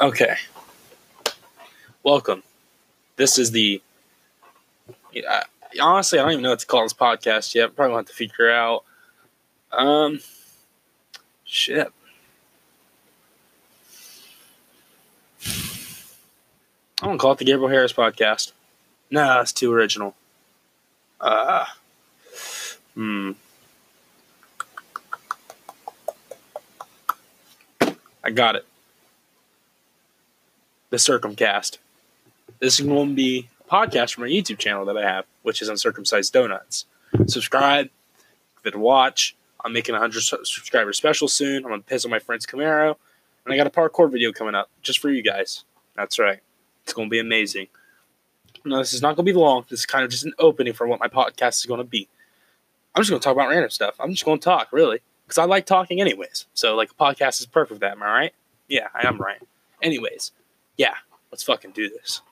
Okay. Welcome. This is the. Honestly, I don't even know what to call this podcast yet. Probably want to figure out. Um. Shit. I'm gonna call it the Gabriel Harris podcast. Nah, it's too original. Uh. Hmm. I got it. The Circumcast. This is going to be a podcast from my YouTube channel that I have, which is Uncircumcised Donuts. Subscribe, give it a watch. I'm making a 100 subscriber special soon. I'm going to piss on my friend's Camaro. And I got a parkour video coming up just for you guys. That's right. It's going to be amazing. No, this is not going to be long. This is kind of just an opening for what my podcast is going to be. I'm just going to talk about random stuff. I'm just going to talk, really because I like talking anyways. So like a podcast is perfect for that. Am I right? Yeah, I am right. Anyways, yeah, let's fucking do this.